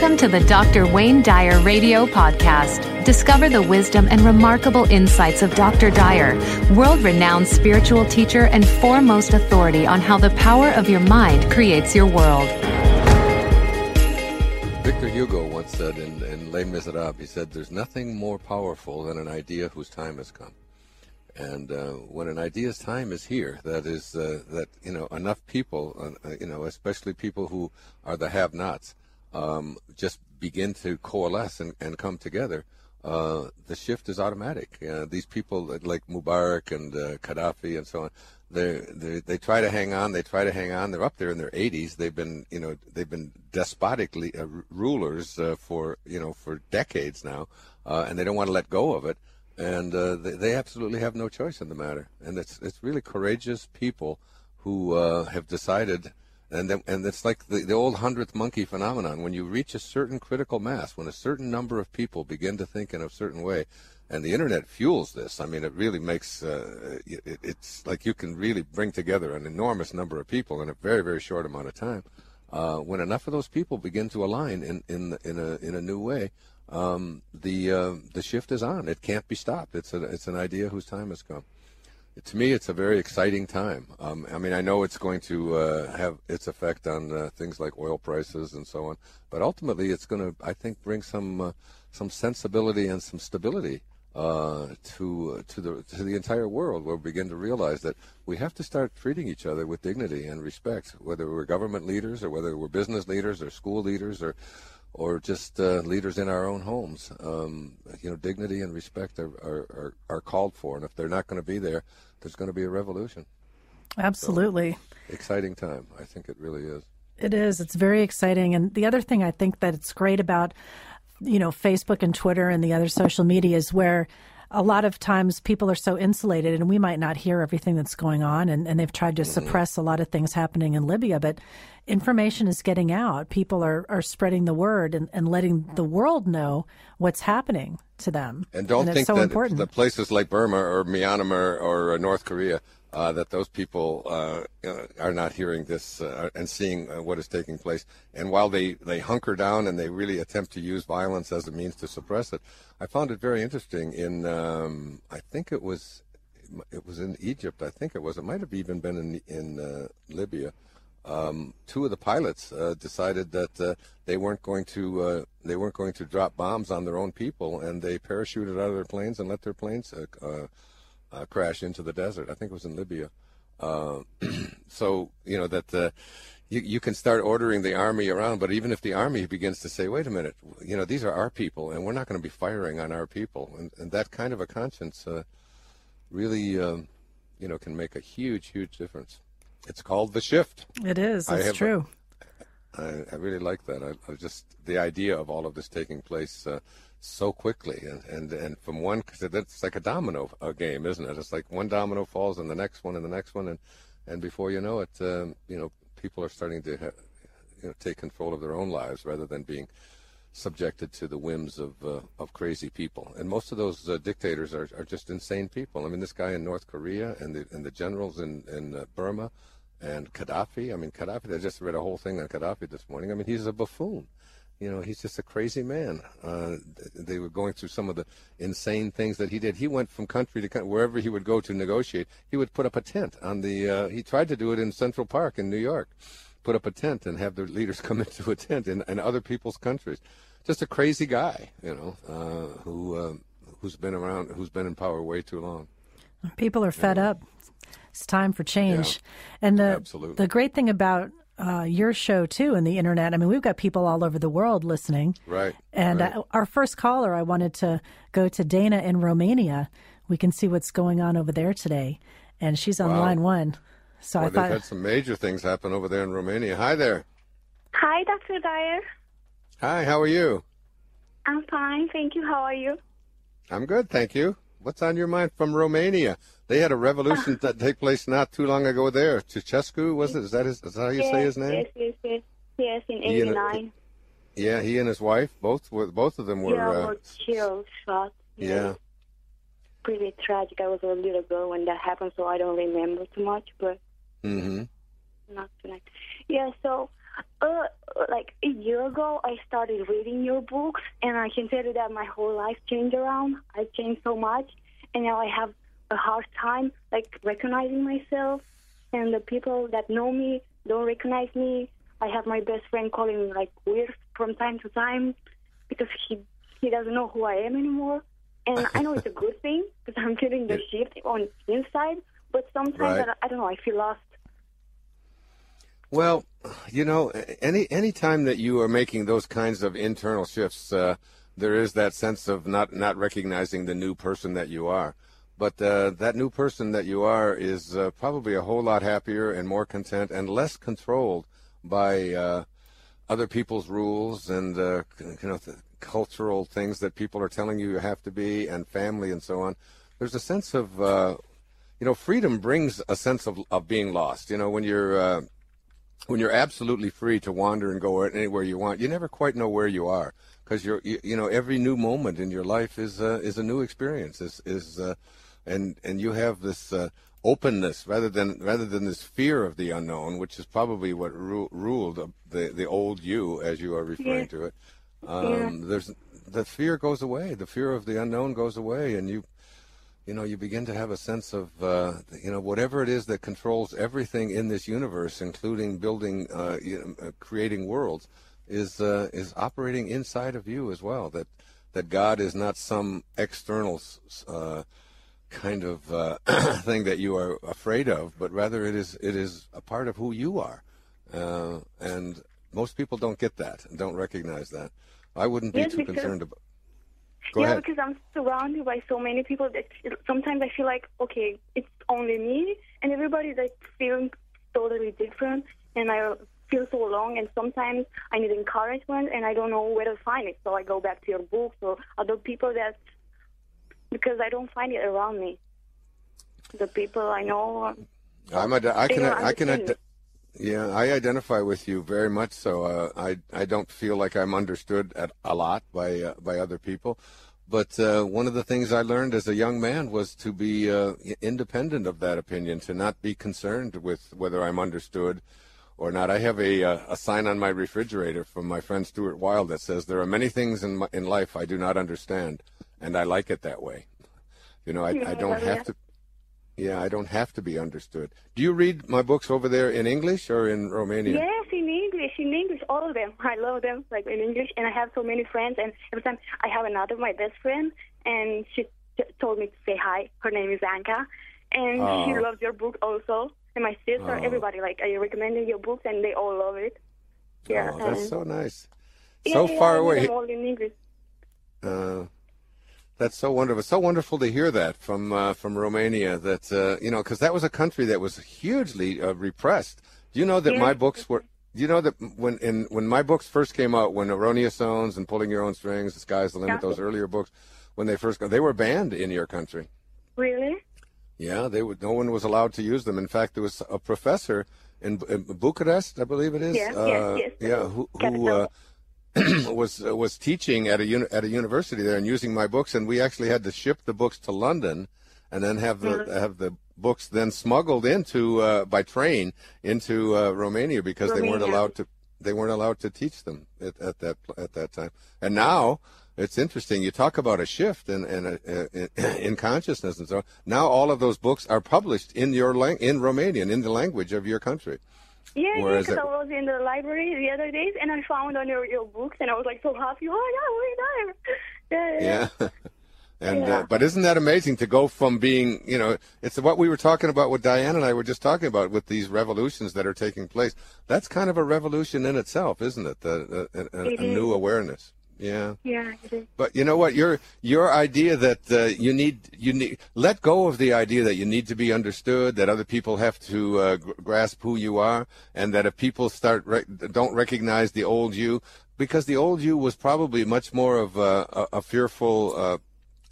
Welcome to the Dr. Wayne Dyer Radio Podcast. Discover the wisdom and remarkable insights of Dr. Dyer, world renowned spiritual teacher and foremost authority on how the power of your mind creates your world. Victor Hugo once said in, in Les Miserables, he said, There's nothing more powerful than an idea whose time has come. And uh, when an idea's time is here, that is uh, that you know enough people, uh, you know, especially people who are the have-nots, um, just begin to coalesce and, and come together. Uh, the shift is automatic. Uh, these people like Mubarak and uh, Gaddafi and so on, they they try to hang on. They try to hang on. They're up there in their 80s. They've been you know they've been despotically rulers for you know for decades now, and they don't want to let go of it and uh, they, they, absolutely have no choice in the matter. And it's it's really courageous people who uh, have decided, and then, and it's like the, the old hundredth monkey phenomenon. When you reach a certain critical mass, when a certain number of people begin to think in a certain way, and the internet fuels this. I mean, it really makes uh, it, it's like you can really bring together an enormous number of people in a very very short amount of time. Uh, when enough of those people begin to align in in in a in a new way, um, the uh, the shift is on. It can't be stopped. It's a, it's an idea whose time has come. To me, it's a very exciting time. Um, I mean, I know it's going to uh, have its effect on uh, things like oil prices and so on, but ultimately, it's going to, I think, bring some uh, some sensibility and some stability uh, to to the to the entire world, where we begin to realize that we have to start treating each other with dignity and respect, whether we're government leaders or whether we're business leaders or school leaders or or just uh, leaders in our own homes. Um, you know, dignity and respect are, are, are, are called for, and if they're not going to be there, there's going to be a revolution. Absolutely. So, exciting time. I think it really is. It is. It's very exciting. And the other thing I think that it's great about, you know, Facebook and Twitter and the other social media is where a lot of times people are so insulated and we might not hear everything that's going on and, and they've tried to mm-hmm. suppress a lot of things happening in Libya, but information is getting out. People are, are spreading the word and, and letting the world know what's happening to them. And don't and think so that important. the places like Burma or Myanmar or, or North Korea uh, that those people uh, uh, are not hearing this uh, and seeing uh, what is taking place. And while they, they hunker down and they really attempt to use violence as a means to suppress it, I found it very interesting. In um, I think it was it was in Egypt. I think it was. It might have even been in in uh, Libya. Um, two of the pilots decided that they weren't going to they weren't going to drop bombs on their own people, and they parachuted out of their planes and let their planes uh, crash into the desert. I think it was in Libya. Uh, so you know that uh, you you can start ordering the army around, but even if the army begins to say, "Wait a minute, you know these are our people, and we're not going to be firing on our people," and, and that kind of a conscience uh, really, um, you know, can make a huge, huge difference. It's called the shift. It is. It's true. A, I, I really like that. I, I, just the idea of all of this taking place uh, so quickly and and, and from one cause it's like a domino a game isn't it it's like one domino falls and the next one and the next one and and before you know it um, you know people are starting to ha- you know take control of their own lives rather than being subjected to the whims of uh, of crazy people and most of those uh, dictators are, are just insane people i mean this guy in north korea and the and the generals in in uh, burma and Gaddafi. I mean, Gaddafi. I just read a whole thing on Gaddafi this morning. I mean, he's a buffoon you know, he's just a crazy man. Uh, they were going through some of the insane things that he did. He went from country to country, wherever he would go to negotiate. He would put up a tent on the. Uh, he tried to do it in Central Park in New York, put up a tent and have the leaders come into a tent in, in other people's countries. Just a crazy guy, you know, uh, who uh, who's been around, who's been in power way too long. People are fed yeah. up. It's time for change. Yeah, and the absolutely. the great thing about uh, your show too and the internet. I mean, we've got people all over the world listening. Right. And right. Uh, our first caller, I wanted to go to Dana in Romania. We can see what's going on over there today, and she's on wow. line one. So well, I thought they've had some major things happen over there in Romania. Hi there. Hi, Dr. Dyer. Hi. How are you? I'm fine, thank you. How are you? I'm good, thank you. What's on your mind from Romania? They had a revolution that take place not too long ago there. Ceausescu, was it? Is that, his, is that how you yes, say his name? Yes, yes, yes. Yes, in '89. Yeah, he and his wife, both were, both of them were. Yeah, uh, were killed, shot. Yeah. Pretty tragic. I was a little girl when that happened, so I don't remember too much, but mm-hmm. not tonight. Yeah, so Uh, like a year ago, I started reading your books, and I can tell you that my whole life changed around. I changed so much, and now I have a hard time like recognizing myself, and the people that know me don't recognize me. I have my best friend calling me like weird from time to time because he he doesn't know who I am anymore. And I know it's a good thing because I'm getting the shift on inside, but sometimes Right. I, I don't know. I feel lost. Well, you know, any any time that you are making those kinds of internal shifts, uh, there is that sense of not not recognizing the new person that you are. But uh, that new person that you are is uh, probably a whole lot happier and more content and less controlled by uh, other people's rules and uh, you know the cultural things that people are telling you you have to be and family and so on. There's a sense of uh, you know freedom brings a sense of of being lost. You know when you're when you're absolutely free to wander and go anywhere you want, you never quite know where you are because you're you, you know every new moment in your life is uh, is a new experience is is uh, and and you have this uh, openness rather than rather than this fear of the unknown, which is probably what ru- ruled the the old you as you are referring Yeah. to it. Um, There's the fear goes away, the fear of the unknown goes away, and you you know, you begin to have a sense of, uh, you know, whatever it is that controls everything in this universe, including building, uh, you know, uh, creating worlds, is uh, is operating inside of you as well. That that God is not some external uh, kind of uh, thing that you are afraid of, but rather it is it is a part of who you are, uh, and most people don't get that and don't recognize that. I wouldn't be Yes, too concerned about. Go yeah, ahead. because I'm surrounded by so many people that sometimes I feel like, okay, it's only me, and everybody's like feeling totally different, and I feel so alone. And sometimes I need encouragement, and I don't know where to find it. So I go back to your books or other people that because I don't find it around me. The people I know, I'm a, I can I can yeah I identify with you very much so uh, I I don't feel like I'm understood at a lot by uh, by other people. But uh, one of the things I learned as a young man was to be uh, independent of that opinion to not be concerned with whether I'm understood or not. I have a uh, a sign on my refrigerator from my friend Stuart Wilde that says there are many things in my, in life I do not understand and I like it that way. You know I, I don't have yeah. to yeah, I don't have to be understood. Do you read my books over there in English or in Romanian? yes, in English, in English, all of them. I love them, like in English, and I have so many friends. And every time I have another, my best friend, and she t- told me to say hi. Her name is Anka, and she Oh. loves your book also. And my sister, Oh. everybody, like I recommended your books, and they all love it. Yeah, Oh, that's so nice. Yeah, So yeah, far away. all in English. Uh, that's so wonderful. So wonderful to hear that from uh, from Romania. That uh, you know, because that was a country that was hugely uh, repressed. Do you know that Yeah. my books were? Do you know that when in when my books first came out, when Erroneous Zones and Pulling Your Own Strings, The Sky's the Limit, Yeah. those earlier books, when they first got, they were banned in your country. Really? Yeah, they would. No one was allowed to use them. In fact, there was a professor in, in Bucharest, I believe it is. Yes, uh, yes, yes. Yeah, who, who was uh, was teaching at a uni- at a university there and using my books, and we actually had to ship the books to London, and then have the Mm-hmm. have the books then smuggled into uh, by train into uh, Romania because they weren't allowed to they weren't allowed to teach them at, at that at that time. And now it's interesting. You talk about a shift in in, uh, in, in consciousness and so on. Now all of those books are published in your lang- in Romanian in the language of your country. Yeah, yeah, because it- I was in the library the other days and I found on your, your books and I was like so happy. Oh, yeah, we're there. Yeah, yeah. Yeah. And uh, but isn't that amazing to go from being, you know, it's what we were talking about what Diane and I were just talking about with these revolutions that are taking place. That's kind of a revolution in itself, isn't it? The, a, a, It a is. new awareness. Yeah. Yeah. But you know what? Your your idea that uh, you need you need let go of the idea that you need to be understood, that other people have to uh, gr- grasp who you are, and that if people start rec- don't recognize the old you, because the old you was probably much more of a, a, a fearful uh,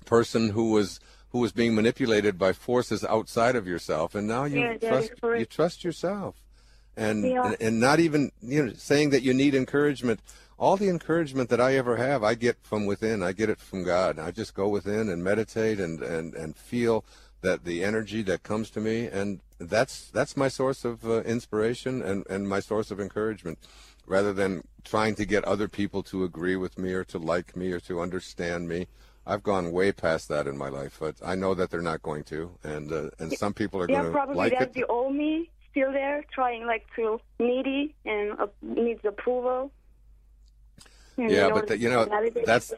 person who was who was being manipulated by forces outside of yourself, and now you Yeah, trust you trust yourself, and, Yeah. and and not even you know saying that you need encouragement. All the encouragement that I ever have, I get from within. I get it from God. I just go within and meditate and and and feel that the energy that comes to me, and that's that's my source of uh, inspiration and and my source of encouragement, rather than trying to get other people to agree with me or to like me or to understand me. I've gone way past that in my life, but I know that they're not going to, and uh, and some people are yeah, going to probably like that's it. the old me still there, trying like to needy and uh, needs approval. And, Yeah, you know, but the, you know that's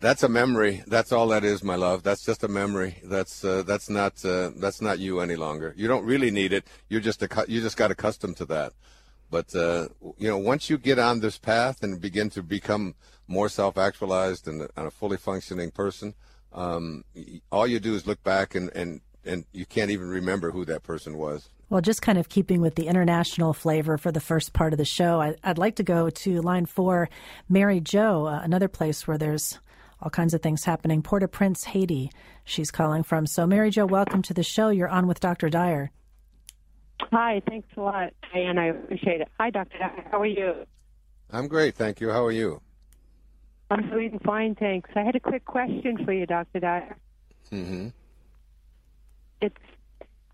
that's a memory. That's all that is, my love. That's just a memory. That's uh, that's not uh, that's not you any longer. You don't really need it. You're just accu- you just got accustomed to that. But uh, you know, once you get on this path and begin to become more self-actualized and, and a fully functioning person, um, all you do is look back and, and and you can't even remember who that person was. Well, just kind of keeping with the international flavor for the first part of the show, I, would like to go to line four, Mary Jo, uh, another place where there's all kinds of things happening. Port au Prince, Haiti, she's calling from. So, Mary Jo, welcome to the show. You're on with Dr. Dyer. Hi, thanks a lot, Diane. I appreciate it. Hi, Dr. Dyer. How are you? I'm great, thank you. How are you? I'm doing fine, thanks. I had a quick question for you, Dr. Dyer. Mm-hmm. It's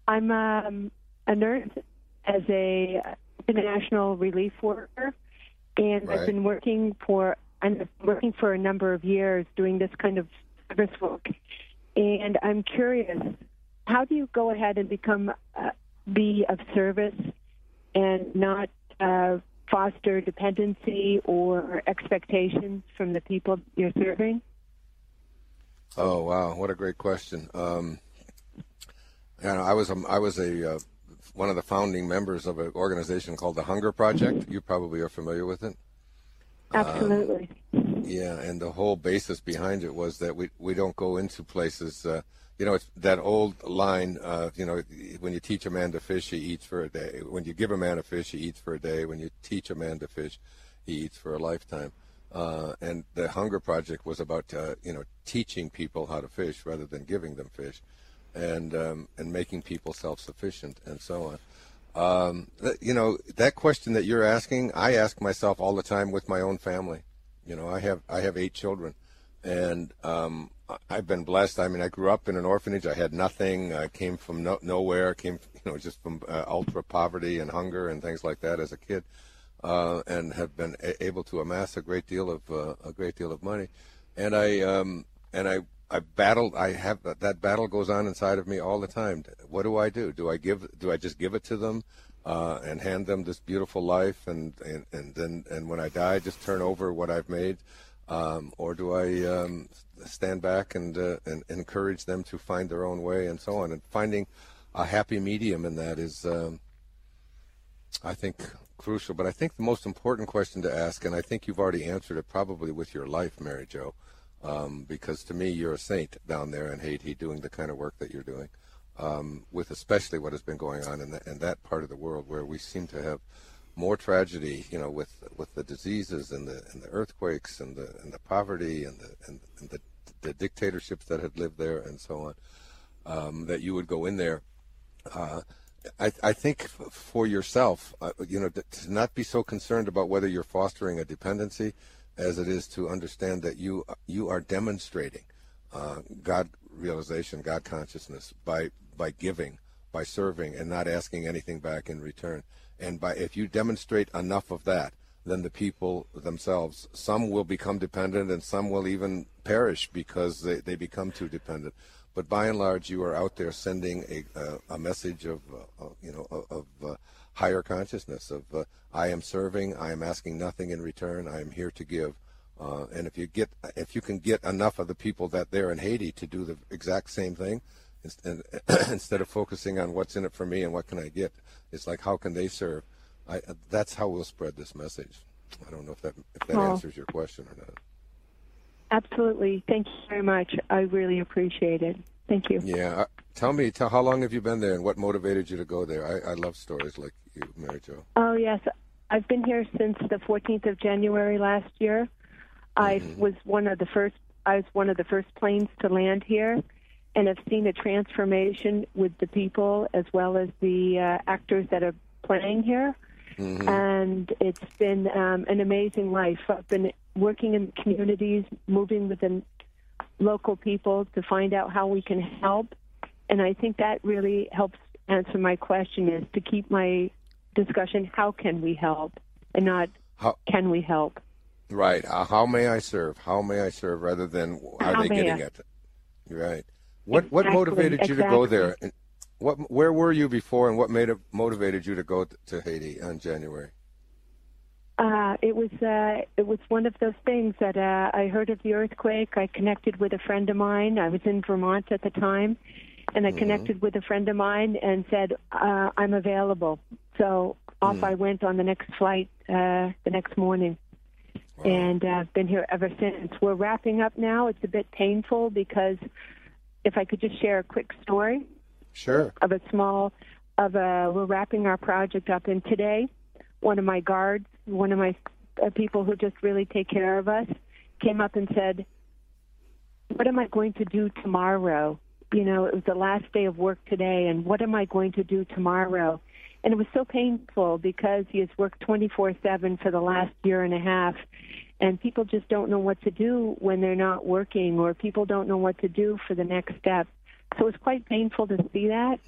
I'm um, a nurse as a international relief worker, and Right. I've been working for I'm working for a number of years doing this kind of service work. And I'm curious, how do you go ahead and become uh, be of service and not uh, foster dependency or expectations from the people you're serving? Oh wow, what a great question. Um, you know, I was a, I was a uh, one of the founding members of an organization called the Hunger Project. You probably are familiar with it. Absolutely. Yeah, and the whole basis behind it was that we we don't go into places. Uh, you know, it's that old line. Uh, you know, when you teach a man to fish, he eats for a day. When you give a man a fish, he eats for a day. When you teach a man to fish, he eats for a lifetime. Uh, and the Hunger Project was about uh, you know teaching people how to fish rather than giving them fish, and um, and making people self-sufficient and so on. Um, th- you know that question that you're asking, I ask myself all the time with my own family. You know, I have I have eight children, and um, I've been blessed. I mean, I grew up in an orphanage. I had nothing. I came from no, nowhere. Came you know just from uh, ultra poverty and hunger and things like that as a kid, uh, and have been a- able to amass a great deal of uh, a great deal of money. And I um, and I I battled. I have that battle goes on inside of me all the time. What do I do? Do I give? Do I just give it to them? uh, and hand them this beautiful life, and, and, and then and when I die, just turn over what I've made, um, or do I um, stand back and, uh, and encourage them to find their own way and so on? And finding a happy medium in that is, um, I think, crucial. But I think the most important question to ask, and I think you've already answered it probably with your life, Mary Jo, um, because to me you're a saint down there in Haiti doing the kind of work that you're doing um, with especially what has been going on in, the, in that part of the world where we seem to have more tragedy, you know, with with the diseases and the and the earthquakes and the and the poverty and the and, and the, the dictatorships that had lived there and so on. Um, that you would go in there. Uh, I, I think for yourself, uh, you know, to not be so concerned about whether you're fostering a dependency, as it is to understand that you you are demonstrating uh, God realization, God consciousness by by giving, by serving, and not asking anything back in return. And by if you demonstrate enough of that, then the people themselves, some will become dependent, and some will even perish because they, they become too dependent. But by and large, you are out there sending a uh, a message of uh, you know of, of uh, higher consciousness of uh, I am serving, I am asking nothing in return, I am here to give. Uh, and if you get, if you can get enough of the people that there in Haiti to do the exact same thing, instead, instead of focusing on what's in it for me and what can I get, it's like how can they serve? I, that's how we'll spread this message. I don't know if that if that Oh. answers your question or not. Absolutely. Thank you very much. I really appreciate it. Thank you. Yeah, tell me, tell how long have you been there and what motivated you to go there? I, I love stories like you, Mary Jo. Oh, yes. I've been here since the 14th of January last year. I was one of the first I was one of the first planes to land here and have seen a transformation with the people as well as the uh, actors that are playing here. And it's been um, an amazing life. I've been working in communities, moving with the local people to find out how we can help And I think that really helps answer my question is to keep my discussion how can we help and not How- can we help. Right. Uh, how may I serve? How may I serve rather than are How they getting I? it? Right. What what Exactly, motivated you to go there? And What where were you before and what made it motivated you to go to Haiti on January? Uh, it was uh, it was one of those things that uh, I heard of the earthquake. I connected with a friend of mine. I was in Vermont at the time, and I connected with a friend of mine and said uh, I'm available. So off I went on the next flight uh, the next morning, and uh, I've been here ever since. We're wrapping up now. It's a bit painful because if I could just share a quick story Sure. of a small of a we're wrapping our project up and today one of my guards one of my uh, people who just really take care of us came up and said what am i going to do tomorrow? You know it was the last day of work today and what am i going to do tomorrow? And it was so painful because he has worked 24/7 for the last year and a half and people just don't know what to do when they're not working or people don't know what to do for the next step. So it was quite painful to see that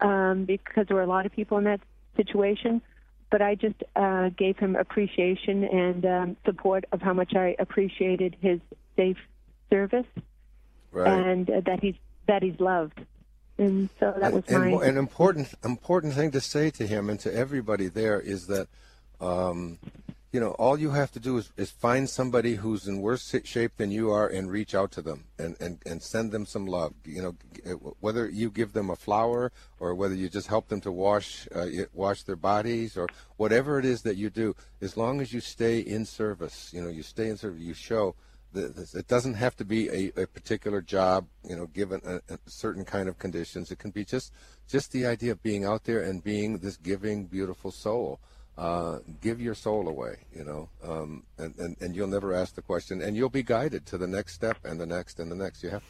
um, because there were a lot of people in that situation. But I just uh, gave him appreciation and um, support of how much I appreciated his safe service Right. and uh, that he's that he's loved. And so that was and, an important important thing to say to him and to everybody there is that um, you know all you have to do is, is find somebody who's in worse shape than you are and reach out to them and, and, and send them some love you know whether you give them a flower or whether you just help them to wash uh, wash their bodies or whatever it is that you do as long as you stay in service you know you stay in service you show That it doesn't have to be a, a particular job, you know, given a, a certain kind of conditions. It can be just just the idea of being out there and being this giving, beautiful soul. Uh, give your soul away, you know, um, and, and and you'll never ask the question, and you'll be guided to the next step and the next and the next. You have,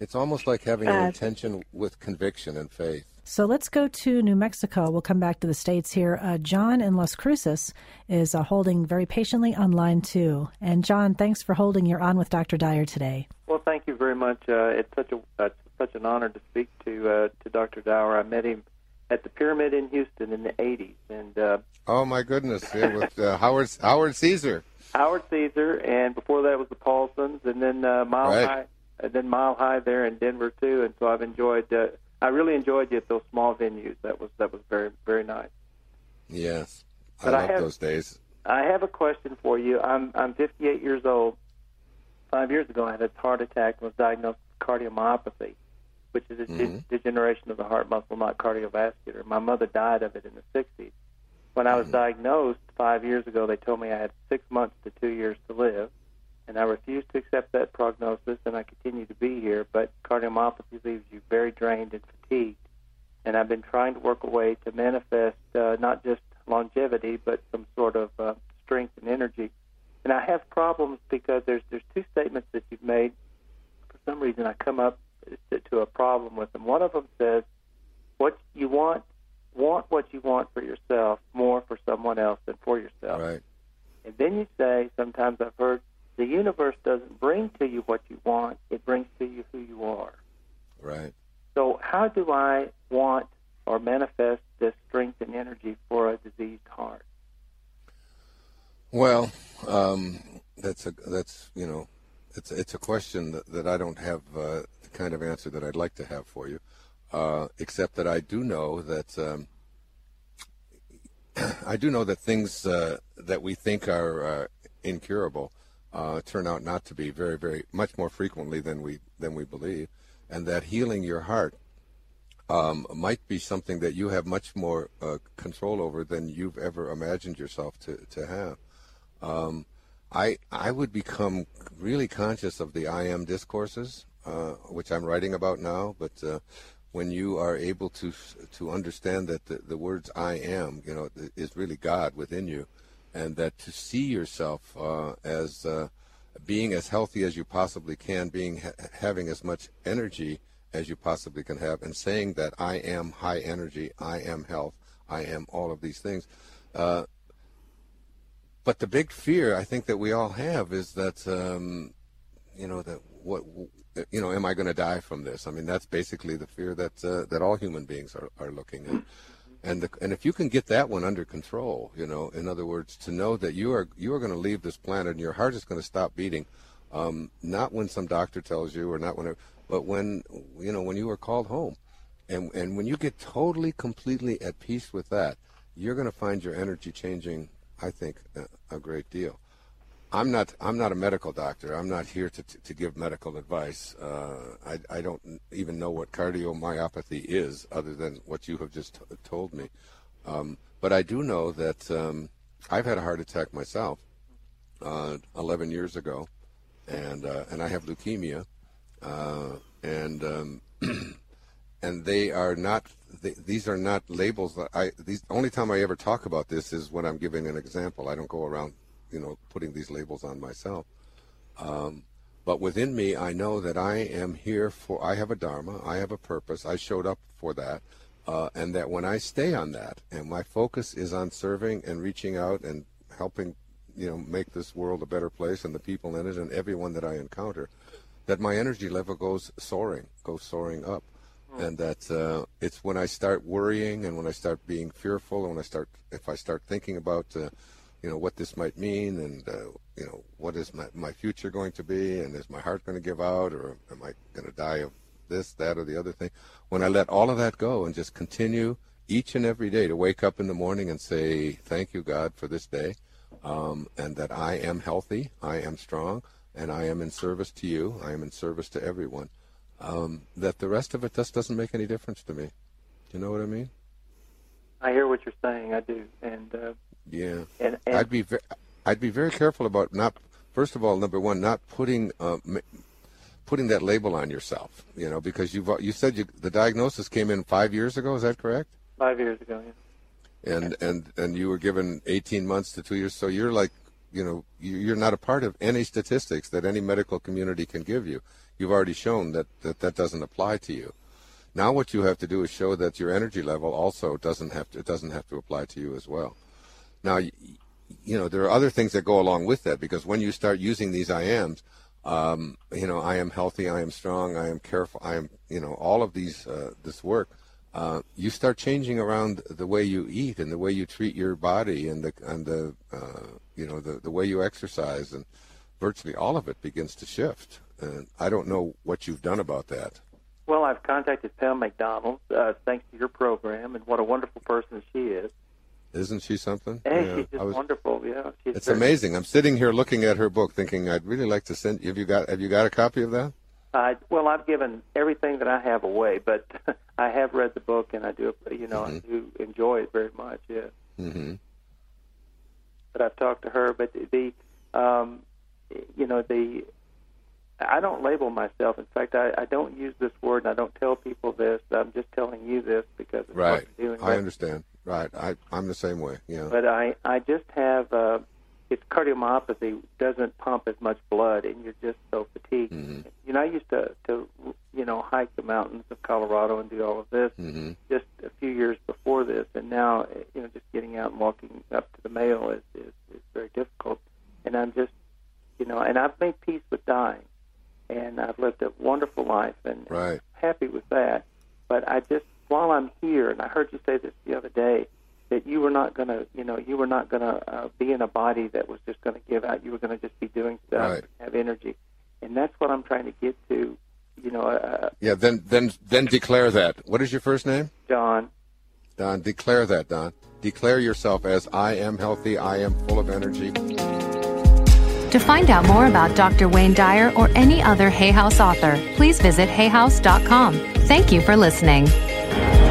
it's almost like having an Uh, intention with conviction and faith. So let's go to New Mexico. We'll come back to the States here. Uh, John in Las Cruces is uh, holding very patiently on line two. And John, thanks for holding. You're on with Dr. Dyer today. Well, thank you very much. Uh, it's such a uh, such an honor to speak to uh, to Dr. Dyer. I met him at the Pyramid in Houston in the '80s, and uh, Oh my goodness, yeah, with uh, Howard Howard Caesar. Howard Caesar, and before that was the Paulsons, and then uh, Mile Right. High, and then Mile High there in Denver too. And so I've enjoyed. Uh, I really enjoyed you at those small venues. That was that was very very nice. Yes, I But I love have- those days. I have a question for you. I'm I'm 58 years old. Five years ago, I had a heart attack and was diagnosed with cardiomyopathy, which is a de- degeneration of the heart muscle, not cardiovascular. My mother died of it in the 60s. When I was diagnosed five years ago, they told me I had six months to two years to live, and I refused to accept that prognosis, and I continue to be here. But cardiomyopathy leaves you very drained and fatigued, and I've been trying to work a way to manifest uh, not just longevity, but some sort of uh, strength and energy. And I have problems because there's there's two statements that you've made. For some reason, I come up to, to a problem with them. One of them says, "What you want, want what you want for yourself more for someone else than for yourself." Right. And then you say, sometimes I've heard, the universe doesn't bring to you what you want; it brings to you who you are. Right. So, how do I want or manifest this strength and energy for a diseased heart? Well, um, that's a that's you know, it's it's a question that, that I don't have uh, kind of answer that I'd like to have for you, uh, except that I do know that um, I do know that things uh, that we think are uh, incurable uh, turn out not to be very very much more frequently than we than we believe, and that healing your heart um, might be something that you have much more uh, control over than you've ever imagined yourself to, to have. Um, I I would become really conscious of the I am discourses, uh, which I'm writing about now. But uh, when you are able to to understand that the, the words I am, you know, is really God within you, and that to see yourself uh, as uh, being as healthy as you possibly can, being ha- having as much energy as you possibly can have, and saying that I am high energy, I am health, I am all of these things. Uh, but the big fear I think that we all have is that um, you know that what you know, am I going to die from this? I mean, that's basically the fear that uh, that all human beings are, are looking at. And the, and if you can get that one under control, you know, in other words, to know that you are you are going to leave this planet and your heart is going to stop beating, um, not when some doctor tells you or not when, but when you know when you are called home, and and when you get totally completely at peace with that, you're going to find your energy changing. I think a, a great deal. I'm not. I'm not a medical doctor. I'm not here to to, to give medical advice. Uh, I I don't even know what cardiomyopathy is, other than what you have just t- told me. Um, but I do know that um, I've had a heart attack myself uh, 11 years ago, and uh, and I have leukemia, uh, and um, and they are not. They, these are not labels. That I. These only time I ever talk about this is when I'm giving an example. I don't go around you know, putting these labels on myself. Um, but within me, I know that I am here for, I have a Dharma, I have a purpose, I showed up for that. Uh, and that when I stay on that and my focus is on serving and reaching out and helping, you know, make this world a better place and the people in it and everyone that I encounter, that my energy level goes soaring, goes soaring up. Hmm. And that uh, it's when I start worrying and when I start being fearful and when I start, if I start thinking about, uh, you know what this might mean and uh, you know what is my, my future going to be and is my heart going to give out or am I going to die of this that or the other thing? When I let all of that go and just continue each and every day to wake up in the morning and say thank you God for this day um, and that I am healthy I am strong and I am in service to you I am in service to everyone um, that the rest of it just doesn't make any difference to me. Do you know what I mean? I hear what you're saying I do and uh, yeah, and, and I'd be ve- I'd be very careful about not. First of all, number one, not putting uh, putting that label on yourself. You know, because you've you said you, the diagnosis came in five years ago. Is that correct? Five years ago, yeah. And and and you were given 18 months to two years. So you're like, you know, you're not a part of any statistics that any medical community can give you. You've already shown that that, that doesn't apply to you. Now what you have to do is show that your energy level also doesn't have to, it doesn't have to apply to you as well. Now, you know, there are other things that go along with that because when you start using these I ams, um, you know, I am healthy, I am strong, I am careful, I am, you know, all of these, uh, this work, uh, you start changing around the way you eat and the way you treat your body and the, and the, uh, you know, the, the way you exercise and virtually all of it begins to shift. And I don't know what you've done about that. Well, I've contacted Pam McDonald, uh, thanks to your program, and what a wonderful person she is. Isn't she something? Hey, yeah. she's just was, wonderful. Yeah, it's amazing. I'm sitting here looking at her book, thinking I'd really like to send. Have you got Have you got a copy of that? Uh, well, I've given everything that I have away, but I have read the book, and I do, you know, mm-hmm. I do enjoy it very much. Yeah. Mm-hmm. But I've talked to her, but the, um, you know, the I don't label myself. In fact, I, I don't use this word, and I don't tell people this. I'm just telling you this because it's right. what I'm doing. I understand. Right. I, I'm the same way. Yeah. But I, I just have uh, it's cardiomyopathy doesn't pump as much blood, and you're just so fatigued. Mm-hmm. You know, I used to to you know hike the mountains of Colorado and do all of this mm-hmm. just a few years before this, and now you know just getting out and walking up to the mail is is, is very difficult. And I'm just you know, and I've made peace with dying and I've lived a wonderful life and right. happy with that. But I just while I'm here, and I heard you say this the other day, that you were not going to, you know, you were not going to uh, be in a body that was just going to give out. You were going to just be doing stuff, right. have energy, and that's what I'm trying to get to. You know. Uh, yeah. Then, then, then declare that. What is your first name? Don. Don, declare that, Don. Declare yourself as I am healthy. I am full of energy. To find out more about Dr. Wayne Dyer or any other Hay House author, please visit hayhouse.com. Thank you for listening. Bye.